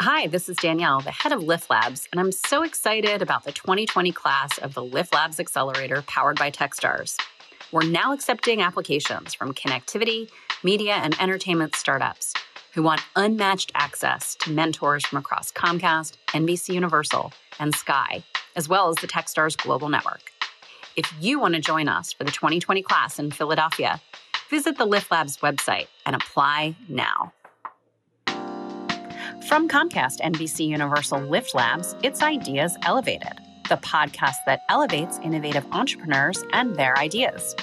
Hi, this is Danielle, the head of Lift Labs, and I'm so excited about the 2020 class of the Lift Labs Accelerator powered by Techstars. We're now accepting applications from connectivity, media, and entertainment startups who want unmatched access to mentors from across Comcast, NBC Universal, and Sky, as well as the Techstars global network. If you want to join us for the 2020 class in Philadelphia, visit the Lift Labs website and apply now. From Comcast NBC Universal Lift Labs, it's Ideas Elevated, the podcast that elevates innovative entrepreneurs and their ideas.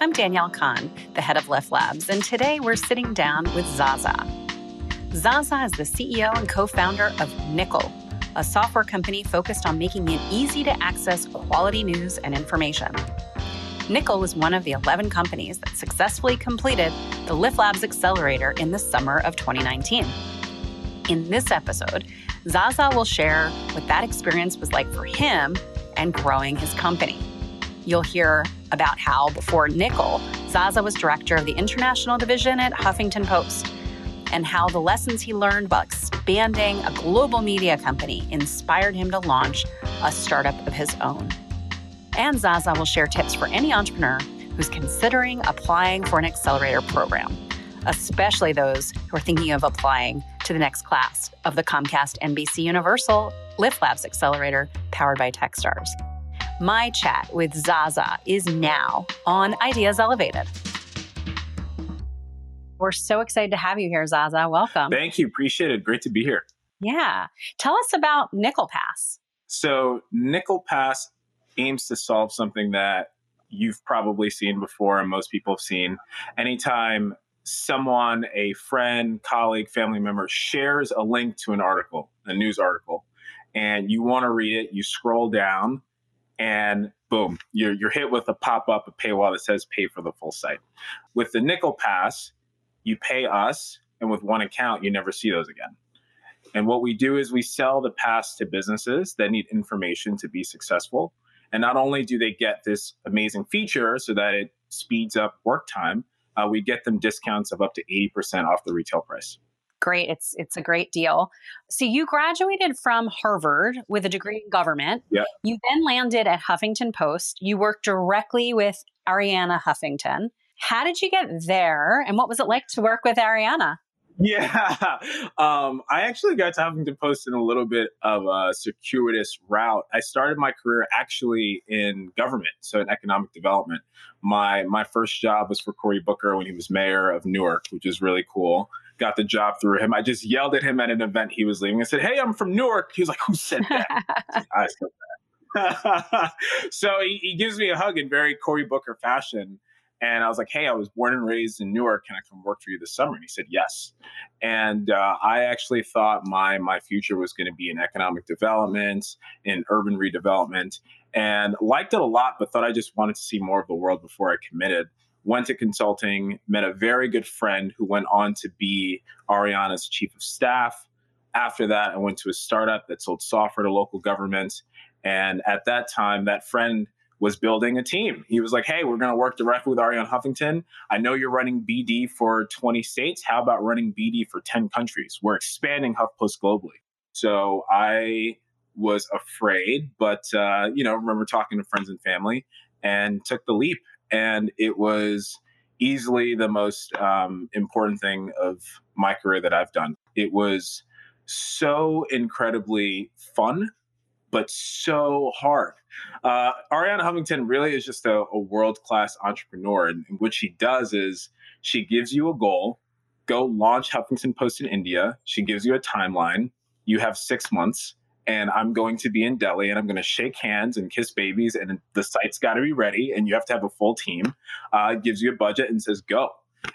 I'm Danielle Kahn, the head of Lift Labs, and today we're sitting down with Zaza. Zaza is the CEO and co founder of Nickel, a software company focused on making it easy to access quality news and information. Nickel was one of the 11 companies that successfully completed the Lift Labs Accelerator in the summer of 2019. In this episode, Zaza will share what that experience was like for him and growing his company. You'll hear about how, before Nickel, Zaza was director of the international division at Huffington Post, and how the lessons he learned while expanding a global media company inspired him to launch a startup of his own. And Zaza will share tips for any entrepreneur who's considering applying for an accelerator program especially those who are thinking of applying to the next class of the Comcast NBC Universal Lift Labs Accelerator powered by Techstars. My chat with Zaza is now on Ideas Elevated. We're so excited to have you here, Zaza. Welcome. Thank you. Appreciate it. Great to be here. Yeah. Tell us about Nickel Pass. So, Nickel Pass aims to solve something that you've probably seen before and most people have seen. Anytime someone, a friend, colleague, family member shares a link to an article, a news article, and you want to read it, you scroll down and boom, you're, you're hit with a pop up, a paywall that says pay for the full site. With the Nickel Pass, you pay us, and with one account, you never see those again. And what we do is we sell the pass to businesses that need information to be successful. And not only do they get this amazing feature so that it speeds up work time, uh, we get them discounts of up to 80% off the retail price. Great. It's it's a great deal. So you graduated from Harvard with a degree in government. Yeah. You then landed at Huffington Post. You worked directly with Arianna Huffington. How did you get there and what was it like to work with Arianna? Yeah, um, I actually got to Huffington Post in a little bit of a circuitous route. I started my career actually in government, so in economic development. My my first job was for Cory Booker when he was mayor of Newark, which is really cool. Got the job through him. I just yelled at him at an event he was leaving. I said, "Hey, I'm from Newark." He was like, "Who said that?" I said that. so he, he gives me a hug in very Cory Booker fashion and I was like, hey, I was born and raised in Newark. Can I come work for you this summer? And he said, yes. And uh, I actually thought my, my future was going to be in economic development, in urban redevelopment, and liked it a lot, but thought I just wanted to see more of the world before I committed. Went to consulting, met a very good friend who went on to be Arianna's chief of staff. After that, I went to a startup that sold software to local governments. And at that time, that friend was building a team. He was like, hey, we're going to work directly with Arianna Huffington. I know you're running BD for 20 states. How about running BD for 10 countries? We're expanding HuffPost globally. So I was afraid, but, uh, you know, remember talking to friends and family and took the leap. And it was easily the most um, important thing of my career that I've done. It was so incredibly fun but so hard. Uh, Arianna Huffington really is just a, a world class entrepreneur. And, and what she does is she gives you a goal go launch Huffington Post in India. She gives you a timeline. You have six months, and I'm going to be in Delhi and I'm going to shake hands and kiss babies, and the site's got to be ready, and you have to have a full team. Uh, gives you a budget and says, go.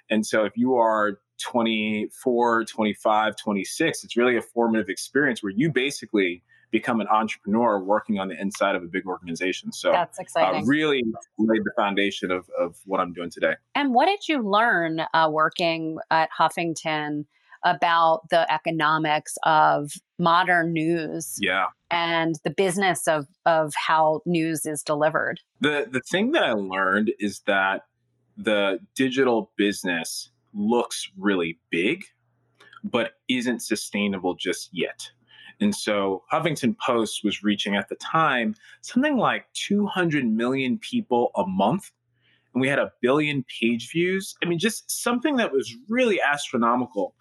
And so if you are 24, 25, 26, it's really a formative experience where you basically become an entrepreneur working on the inside of a big organization. So that's uh, exciting. Uh, really laid the foundation of, of what I'm doing today. And what did you learn uh, working at Huffington about the economics of modern news? Yeah. And the business of, of how news is delivered. The the thing that I learned is that the digital business looks really big but isn't sustainable just yet. And so Huffington Post was reaching at the time something like 200 million people a month. And we had a billion page views. I mean, just something that was really astronomical.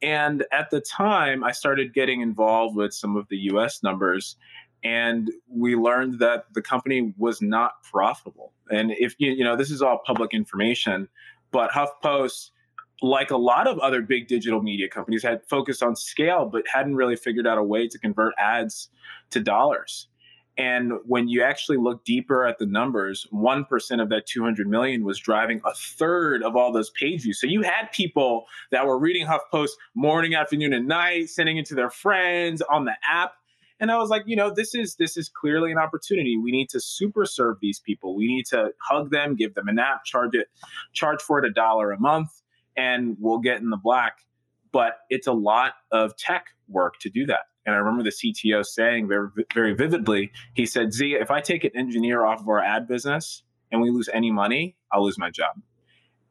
And at the time, I started getting involved with some of the US numbers. And we learned that the company was not profitable. And if you, you know, this is all public information, but HuffPost like a lot of other big digital media companies, had focused on scale, but hadn't really figured out a way to convert ads to dollars. And when you actually look deeper at the numbers, 1% of that 200 million was driving a third of all those page views. So you had people that were reading HuffPost morning, afternoon, and night, sending it to their friends on the app. And I was like, you know, this is this is clearly an opportunity. We need to super serve these people. We need to hug them, give them an app, charge it, charge for it a dollar a month and we'll get in the black. But it's a lot of tech work to do that. And I remember the CTO saying very, very vividly, he said, Z, if I take an engineer off of our ad business and we lose any money, I'll lose my job.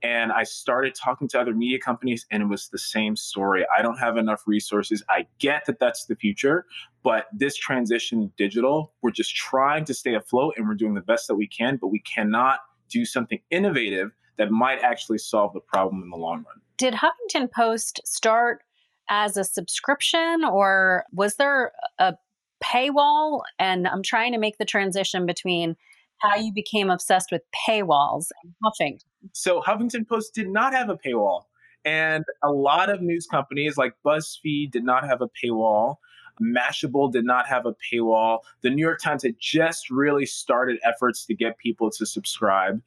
And I started talking to other media companies, and it was the same story. I don't have enough resources. I get that that's the future, but this transition digital, we're just trying to stay afloat and we're doing the best that we can, but we cannot do something innovative that might actually solve the problem in the long run. Did Huffington Post start as a subscription or was there a paywall? And I'm trying to make the transition between how you became obsessed with paywalls and Huffington. So Huffington Post did not have a paywall. And a lot of news companies like BuzzFeed did not have a paywall. Mashable did not have a paywall. The New York Times had just really started efforts to get people to subscribe.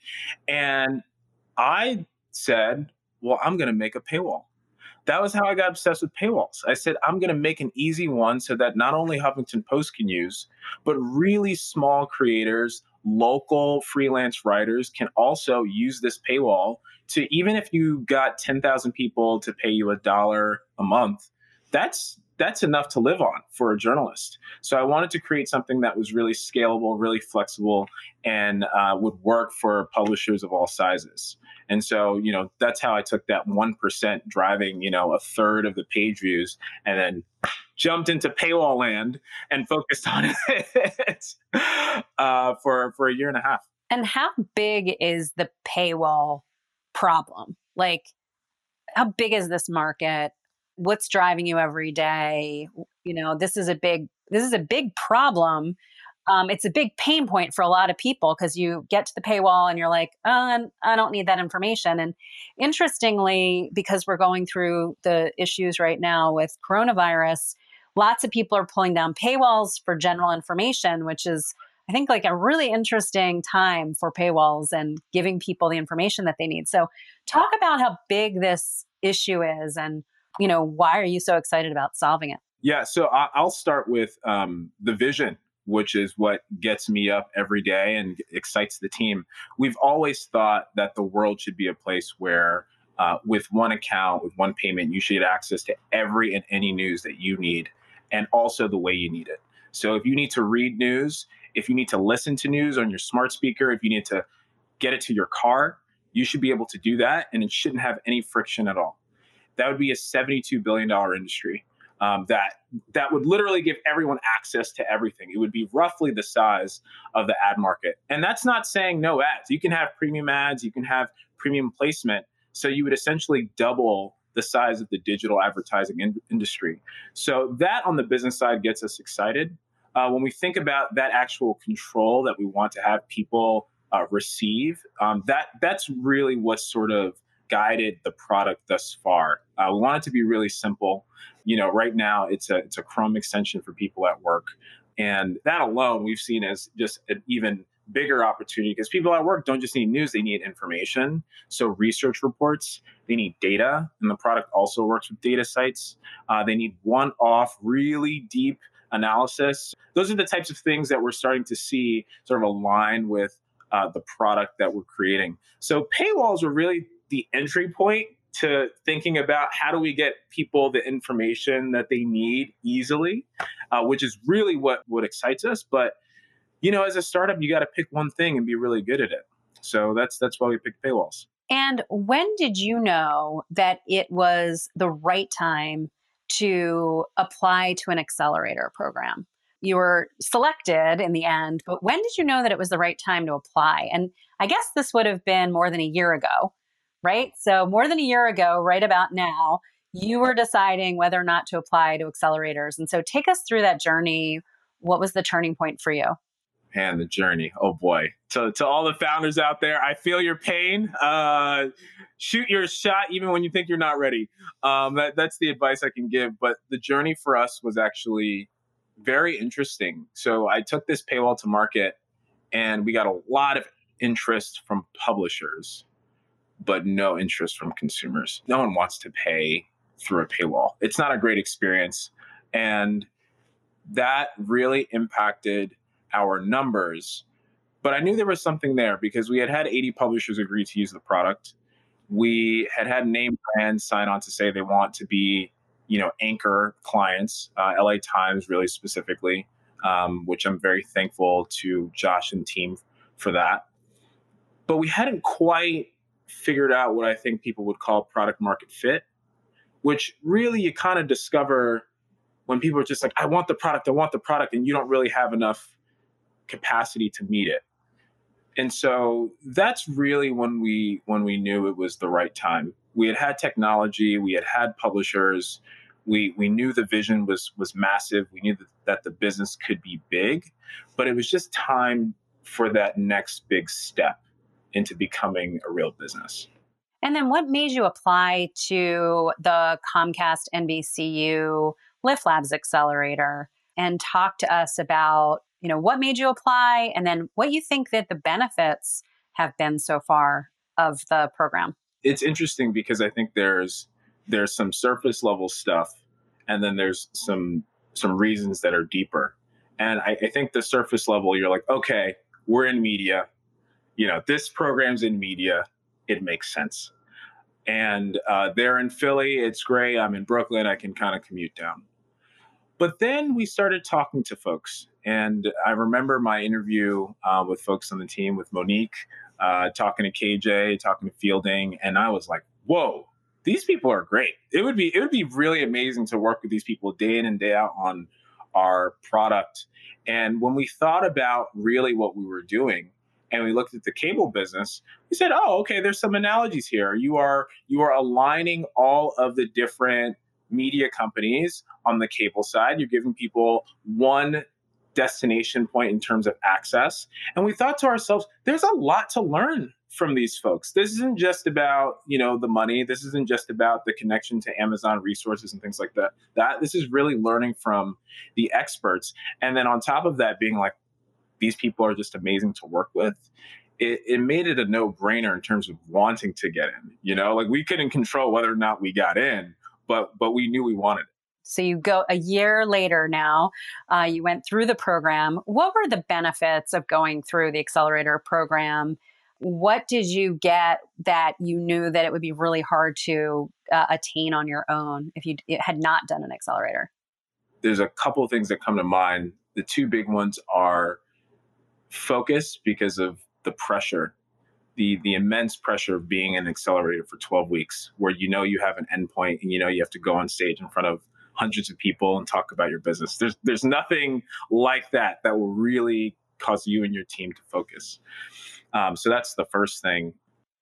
And I said, well, I'm going to make a paywall. That was how I got obsessed with paywalls. I said, I'm going to make an easy one so that not only Huffington Post can use, but really small creators, local freelance writers can also use this paywall to even if you got 10,000 people to pay you a dollar a month, that's that's enough to live on for a journalist. So I wanted to create something that was really scalable, really flexible, and uh, would work for publishers of all sizes. And so, you know, that's how I took that 1% driving, you know, a third of the page views and then jumped into paywall land and focused on it uh, for, for a year and a half. And how big is the paywall problem? Like, how big is this market? What's driving you every day you know this is a big this is a big problem um, it's a big pain point for a lot of people because you get to the paywall and you're like oh, i don't need that information and interestingly because we're going through the issues right now with coronavirus lots of people are pulling down paywalls for general information which is i think like a really interesting time for paywalls and giving people the information that they need. So talk about how big this issue is and you know, why are you so excited about solving it? Yeah, so I'll start with um, the vision, which is what gets me up every day and excites the team. We've always thought that the world should be a place where, uh, with one account, with one payment, you should get access to every and any news that you need and also the way you need it. So if you need to read news, if you need to listen to news on your smart speaker, if you need to get it to your car, you should be able to do that and it shouldn't have any friction at all that would be a $72 billion industry. Um, that that would literally give everyone access to everything. It would be roughly the size of the ad market, and that's not saying no ads. You can have premium ads, you can have premium placement. So you would essentially double the size of the digital advertising in- industry. So that on the business side gets us excited. Uh, when we think about that actual control that we want to have people uh, receive, um, that that's really what sort of guided the product thus far. Uh, we want it to be really simple. You know, right now it's a it's a Chrome extension for people at work, and that alone we've seen as just an even bigger opportunity because people at work don't just need news; they need information. So research reports, they need data, and the product also works with data sites. Uh, they need one-off, really deep analysis. Those are the types of things that we're starting to see sort of align with uh, the product that we're creating. So paywalls are really the entry point to thinking about how do we get people the information that they need easily, uh, which is really what what excites us. But you know, as a startup, you got to pick one thing and be really good at it. So that's that's why we picked paywalls. And when did you know that it was the right time to apply to an accelerator program? You were selected in the end, but when did you know that it was the right time to apply? And I guess this would have been more than a year ago, right? So, more than a year ago, right about now, you were deciding whether or not to apply to accelerators. And so, take us through that journey. What was the turning point for you? and the journey. Oh boy. To, to all the founders out there, I feel your pain. Uh, shoot your shot even when you think you're not ready. Um, that, that's the advice I can give. But the journey for us was actually very interesting. So I took this paywall to market and we got a lot of interest from publishers, but no interest from consumers. No one wants to pay through a paywall. It's not a great experience. And that really impacted our numbers. But I knew there was something there because we had had 80 publishers agree to use the product. We had had name brands sign on to say they want to be, you know, anchor clients, uh, LA Times really specifically, um, which I'm very thankful to Josh and team for that. But we hadn't quite figured out what I think people would call product market fit, which really you kind of discover when people are just like, I want the product, I want the product, and you don't really have enough capacity to meet it. And so that's really when we when we knew it was the right time. We had had technology, we had had publishers, we we knew the vision was was massive. We knew that, that the business could be big, but it was just time for that next big step into becoming a real business. And then what made you apply to the Comcast NBCU Lift Labs Accelerator and talk to us about you know, what made you apply and then what you think that the benefits have been so far of the program. It's interesting because I think there's there's some surface level stuff and then there's some some reasons that are deeper. And I, I think the surface level, you're like, okay, we're in media. You know, this program's in media. It makes sense. And uh, they're in Philly. It's great. I'm in Brooklyn. I can kind of commute down. But then we started talking to folks and I remember my interview uh, with folks on the team, with Monique, uh, talking to KJ, talking to Fielding, and I was like, "Whoa, these people are great. It would be it would be really amazing to work with these people day in and day out on our product." And when we thought about really what we were doing, and we looked at the cable business, we said, "Oh, okay, there's some analogies here. You are you are aligning all of the different media companies on the cable side. You're giving people one destination point in terms of access. And we thought to ourselves, there's a lot to learn from these folks. This isn't just about, you know, the money. This isn't just about the connection to Amazon resources and things like that. That this is really learning from the experts. And then on top of that being like these people are just amazing to work with. It, it made it a no-brainer in terms of wanting to get in. You know, like we couldn't control whether or not we got in, but but we knew we wanted it. So you go a year later now, uh, you went through the program. What were the benefits of going through the accelerator program? What did you get that you knew that it would be really hard to uh, attain on your own if you had not done an accelerator? There's a couple of things that come to mind. The two big ones are focus because of the pressure the the immense pressure of being an accelerator for 12 weeks where you know you have an endpoint and you know you have to go on stage in front of hundreds of people and talk about your business. There's there's nothing like that that will really cause you and your team to focus. Um, so that's the first thing.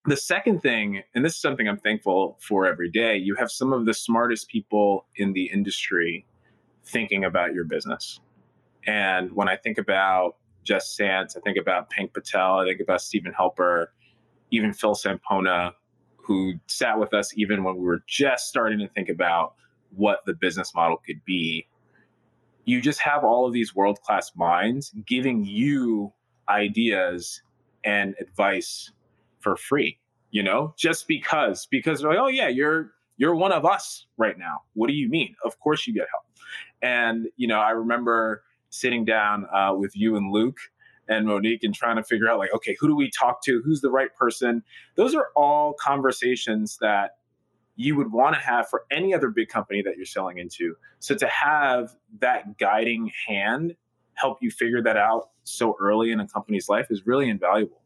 The second thing, and this is something I'm thankful for every day, you have some of the smartest people in the industry thinking about your business. And when I think about Jess Sands. I think about Pink Patel, I think about Stephen Helper, even Phil Sampona, who sat with us even when we were just starting to think about what the business model could be. You just have all of these world class minds giving you ideas and advice for free, you know, just because, because like, oh, yeah, you're, you're one of us right now. What do you mean? Of course you get help. And, you know, I remember sitting down uh, with you and Luke and Monique and trying to figure out, like, okay, who do we talk to? Who's the right person? Those are all conversations that you would want to have for any other big company that you're selling into. So to have that guiding hand help you figure that out so early in a company's life is really invaluable.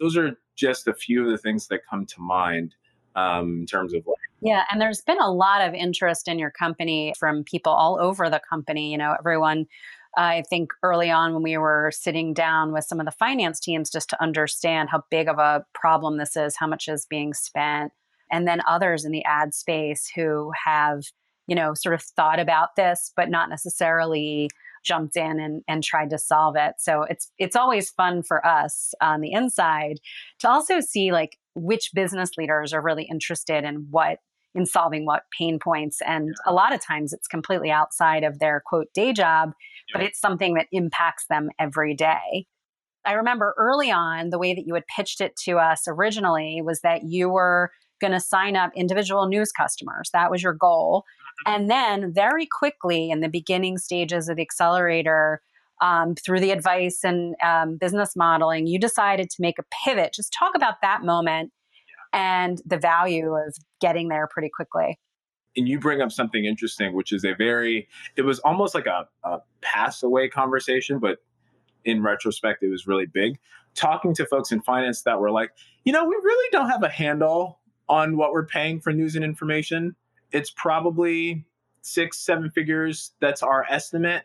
Those are just a few of the things that come to mind um, in terms of like yeah, and there's been a lot of interest in your company from people all over the company. You know, everyone I think early on when we were sitting down with some of the finance teams just to understand how big of a problem this is, how much is being spent, and then others in the ad space who have, you know, sort of thought about this, but not necessarily jumped in and, and tried to solve it. So it's it's always fun for us on the inside to also see like which business leaders are really interested in what in solving what pain points. And a lot of times it's completely outside of their quote day job, but it's something that impacts them every day. I remember early on, the way that you had pitched it to us originally was that you were going to sign up individual news customers. That was your goal. Mm-hmm. And then, very quickly, in the beginning stages of the accelerator, um, through the advice and um, business modeling, you decided to make a pivot. Just talk about that moment and the value of getting there pretty quickly. And you bring up something interesting, which is a very, it was almost like a, a pass away conversation, but in retrospect, it was really big. Talking to folks in finance that were like, you know, we really don't have a handle on what we're paying for news and information. It's probably six, seven figures. That's our estimate.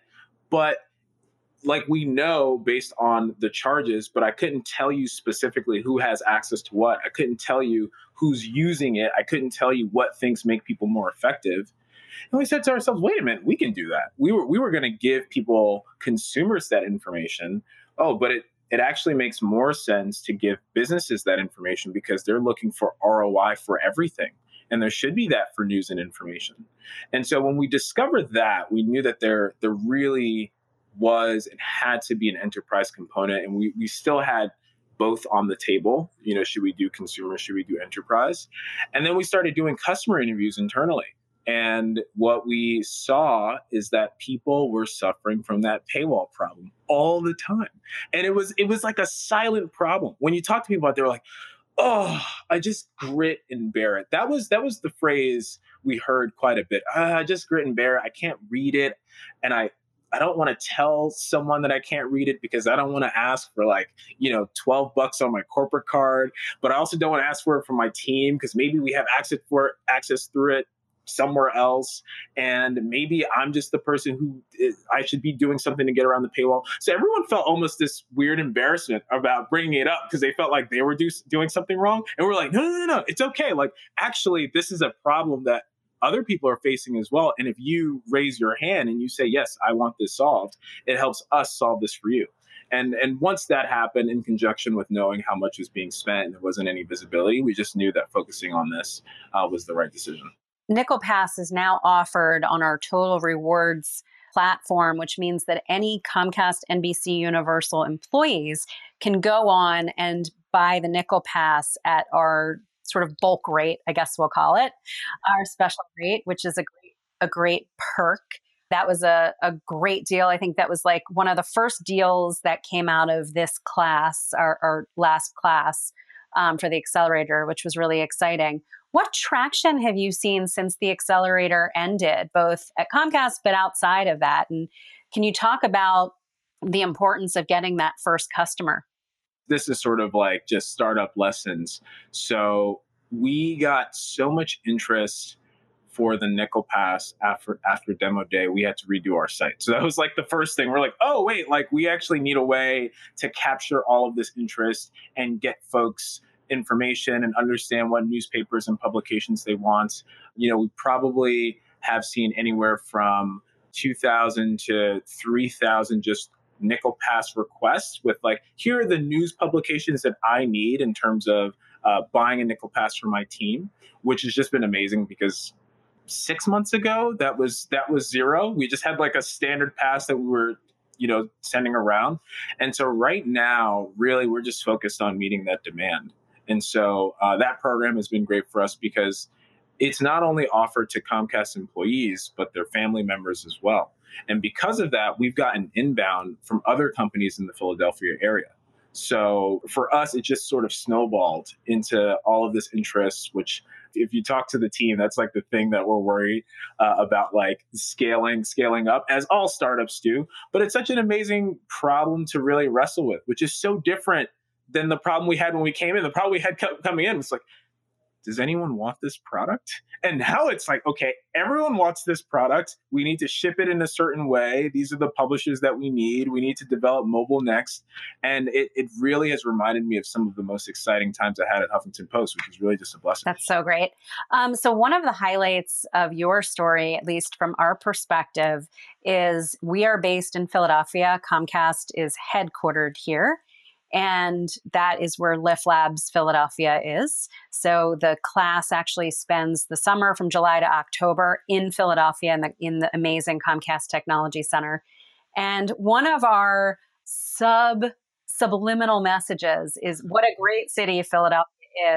But like we know based on the charges, but I couldn't tell you specifically who has access to what. I couldn't tell you who's using it. I couldn't tell you what things make people more effective. And we said to ourselves, wait a minute, we can do that. We were we were going to give people consumers that information. Oh, but it it actually makes more sense to give businesses that information because they're looking for ROI for everything. And there should be that for news and information. And so when we discovered that, we knew that there there really was and had to be an enterprise component. And we, we still had both on the table. You know, should we do consumer? Should we do enterprise? And then we started doing customer interviews internally. And what we saw is that people were suffering from that paywall problem all the time. And it was it was like a silent problem. When you talk to people about it, they're like, oh, I just grit and bear it. That was that was the phrase we heard quite a bit. Ah, I just grit and bear it. I can't read it. And I I don't want to tell someone that I can't read it because I don't want to ask for like, you know, 12 bucks on my corporate card, but I also don't want to ask for it from my team because maybe we have access for access through it somewhere else and maybe i'm just the person who is, i should be doing something to get around the paywall. So everyone felt almost this weird embarrassment about bringing it up because they felt like they were do, doing something wrong and we're like no no no no it's okay. Like actually this is a problem that other people are facing as well. And if you raise your hand and you say, yes, I want this solved, it helps us solve this for you. And, and once that happened in conjunction with knowing how much was being spent and there wasn't any visibility, we just knew that focusing on this uh, was the right decision. Nickel Pass is now offered on our Total Rewards platform, which means that any Comcast NBC Universal employees can go on and buy the Nickel Pass at our sort of bulk rate, I guess we'll call it, our special rate, which is a great, a great perk. That was a, a great deal. I think that was like one of the first deals that came out of this class, our, our last class um, for the accelerator, which was really exciting. What traction have you seen since the accelerator ended, both at Comcast but outside of that? And can you talk about the importance of getting that first customer? This is sort of like just startup lessons. So we got so much interest for the nickel pass after after demo day we had to redo our site. So that was like the first thing. We're like oh wait like we actually need a way to capture all of this interest and get folks information and understand what newspapers and publications they want. You know we probably have seen anywhere from 2000 to 3000 just nickel pass requests with like here are the news publications that i need in terms of uh, buying a nickel pass for my team which has just been amazing because six months ago that was that was zero. We just had like a standard pass that we were you know sending around. And so right now really we're just focused on meeting that demand. And so uh, that program has been great for us because it's not only offered to comcast employees but their family members as well and because of that, we've gotten inbound from other companies in the Philadelphia area. So for us, it just sort of snowballed into all of this interest, which if you talk to the team, that's like the thing that we're worried uh, about, like scaling, scaling up, as all startups do. But it's such an amazing problem to really wrestle with, which is so different than the problem we had when we came in. The problem we had co- coming in was like, does anyone want this product? And now it's like, okay, everyone wants this product. We need to ship it in a certain way. These are the publishers that we need. We need to develop mobile next. And it, it really has reminded me of some of the most exciting times I had at Huffington Post, which is really just a blessing. That's so great. Um, so, one of the highlights of your story, at least from our perspective, is we are based in Philadelphia. Comcast is headquartered here and that is where Lift Labs Philadelphia is. So the class actually spends the summer from July to October in Philadelphia in the, in the amazing Comcast Technology Center. And one of our sub subliminal messages is what a great city Philadelphia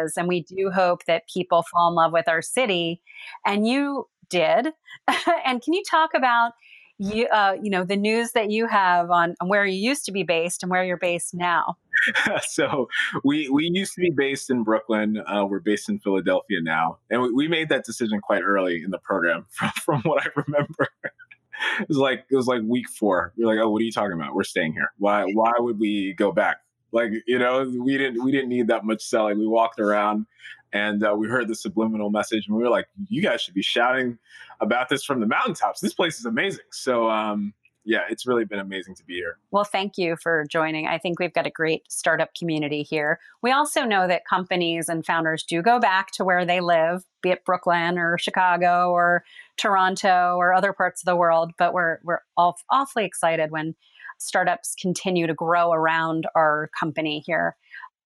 is. And we do hope that people fall in love with our city. And you did. and can you talk about you, uh, you know, the news that you have on, on where you used to be based and where you're based now? so we we used to be based in Brooklyn. Uh, we're based in Philadelphia now, and we, we, made that decision quite early in the program. From from what I remember, it was like it was like week four. You're like, oh, what are you talking about? We're staying here. Why why would we go back? Like you know, we didn't we didn't need that much selling. We walked around and uh, we heard the subliminal message, and we were like, you guys should be shouting about this from the mountaintops. This place is amazing. So um, yeah, it's really been amazing to be here. Well, thank you for joining. I think we've got a great startup community here. We also know that companies and founders do go back to where they live, be it Brooklyn or Chicago or Toronto or other parts of the world. But we're we're all awfully excited when startups continue to grow around our company here.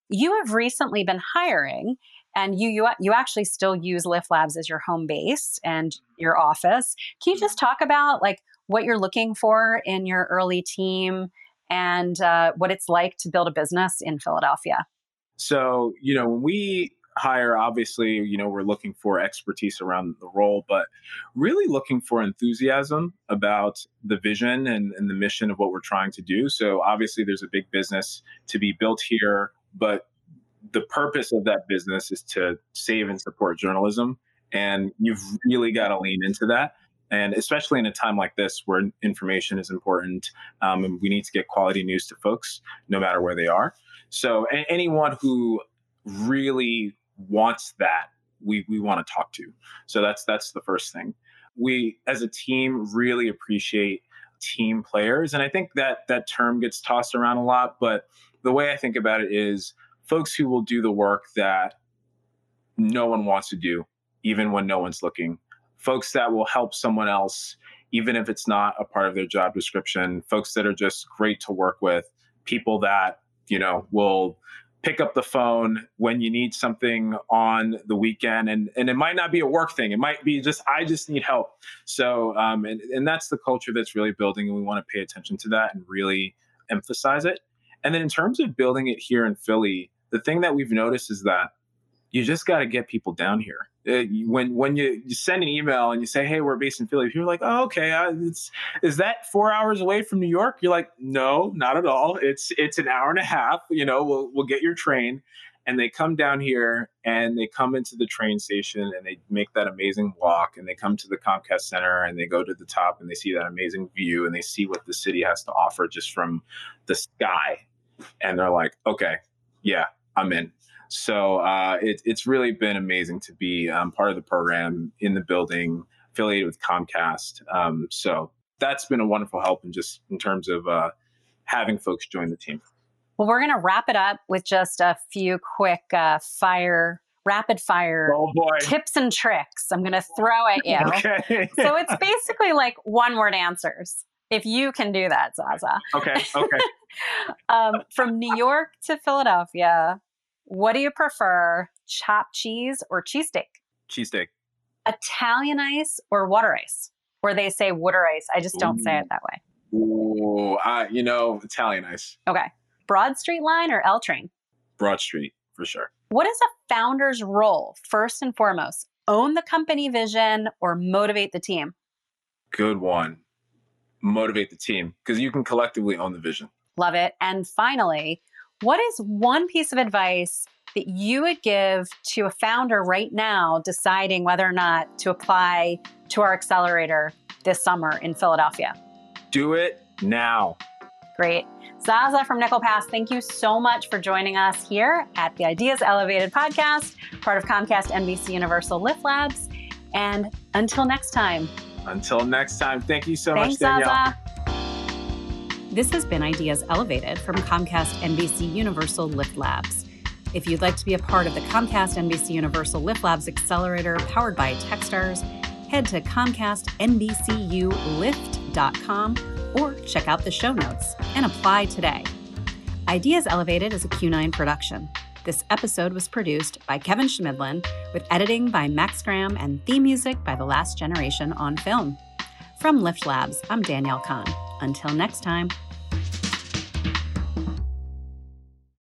You have recently been hiring and you you you actually still use Lift Labs as your home base and your office. Can you just mm-hmm. talk about like what you're looking for in your early team and uh, what it's like to build a business in Philadelphia. So, you know, when we hire, obviously, you know, we're looking for expertise around the role, but really looking for enthusiasm about the vision and, and the mission of what we're trying to do. So, obviously, there's a big business to be built here, but the purpose of that business is to save and support journalism. And you've really got to lean into that and especially in a time like this where information is important um, and we need to get quality news to folks no matter where they are. So a- anyone who really wants that we, we want to talk to. So that's that's the first thing. We as a team really appreciate team players and i think that that term gets tossed around a lot but the way i think about it is folks who will do the work that no one wants to do even when no one's looking folks that will help someone else, even if it's not a part of their job description, folks that are just great to work with, people that, you know, will pick up the phone when you need something on the weekend. And and it might not be a work thing. It might be just i just need help. So um and, and that's the culture that's really building and we want to pay attention to that and really emphasize it. And then in terms of building it here in philly the thing that we've noticed is that you just got to get people down here. Uh, when when you, you, send an email and you say, "Hey, we're based in Philly," people are like, "Oh, okay. Uh, is that four hours away from New York?" You're like, "No, not at all. It's it's an hour and a half. You know, we'll we'll get your train." And they come down here and they come into the train station and they make that amazing walk and they come to the Comcast Center and they go to the top and they see that amazing view and they see what the city has to offer just from the sky. And they're like, okay, yeah, I'm in. So uh, it, it's really been amazing to be um, part of the program in the building, affiliated with Comcast. Um, so that's been a wonderful help in just in terms of uh, having folks join the team. Well, we're going to wrap it up with just a few quick uh, fire rapid fire oh tips and tricks I'm going to throw at you. okay. so it's basically like one word answers. If you can do that, Zaza. Okay. Okay. um, from New York to Philadelphia, what do you prefer, chopped cheese or cheesesteak? Cheesesteak. Italian ice or water ice? Where they say water ice. I just don't Ooh. say it that way. Ooh, uh, you know, Italian ice. Okay. Broad Street line or L train? Broad Street, for sure. What is a founder's role, first and foremost? Own the company vision or motivate the team? Good one. Motivate the team because you can collectively own the vision. Love it. And finally, what is one piece of advice that you would give to a founder right now deciding whether or not to apply to our accelerator this summer in Philadelphia? Do it now. Great. Zaza from Nickel Pass, thank you so much for joining us here at the Ideas Elevated podcast, part of Comcast NBC Universal Lift Labs. And until next time. Until next time, thank you so Thanks, much, Danielle. Zaza. This has been Ideas Elevated from Comcast NBC Universal Lift Labs. If you'd like to be a part of the Comcast NBC Universal Lift Labs Accelerator powered by Techstars, head to ComcastNBCULift.com or check out the show notes and apply today. Ideas Elevated is a Q9 production. This episode was produced by Kevin Schmidlin with editing by Max Graham and theme music by The Last Generation on Film. From Lift Labs, I'm Danielle Kahn. Until next time,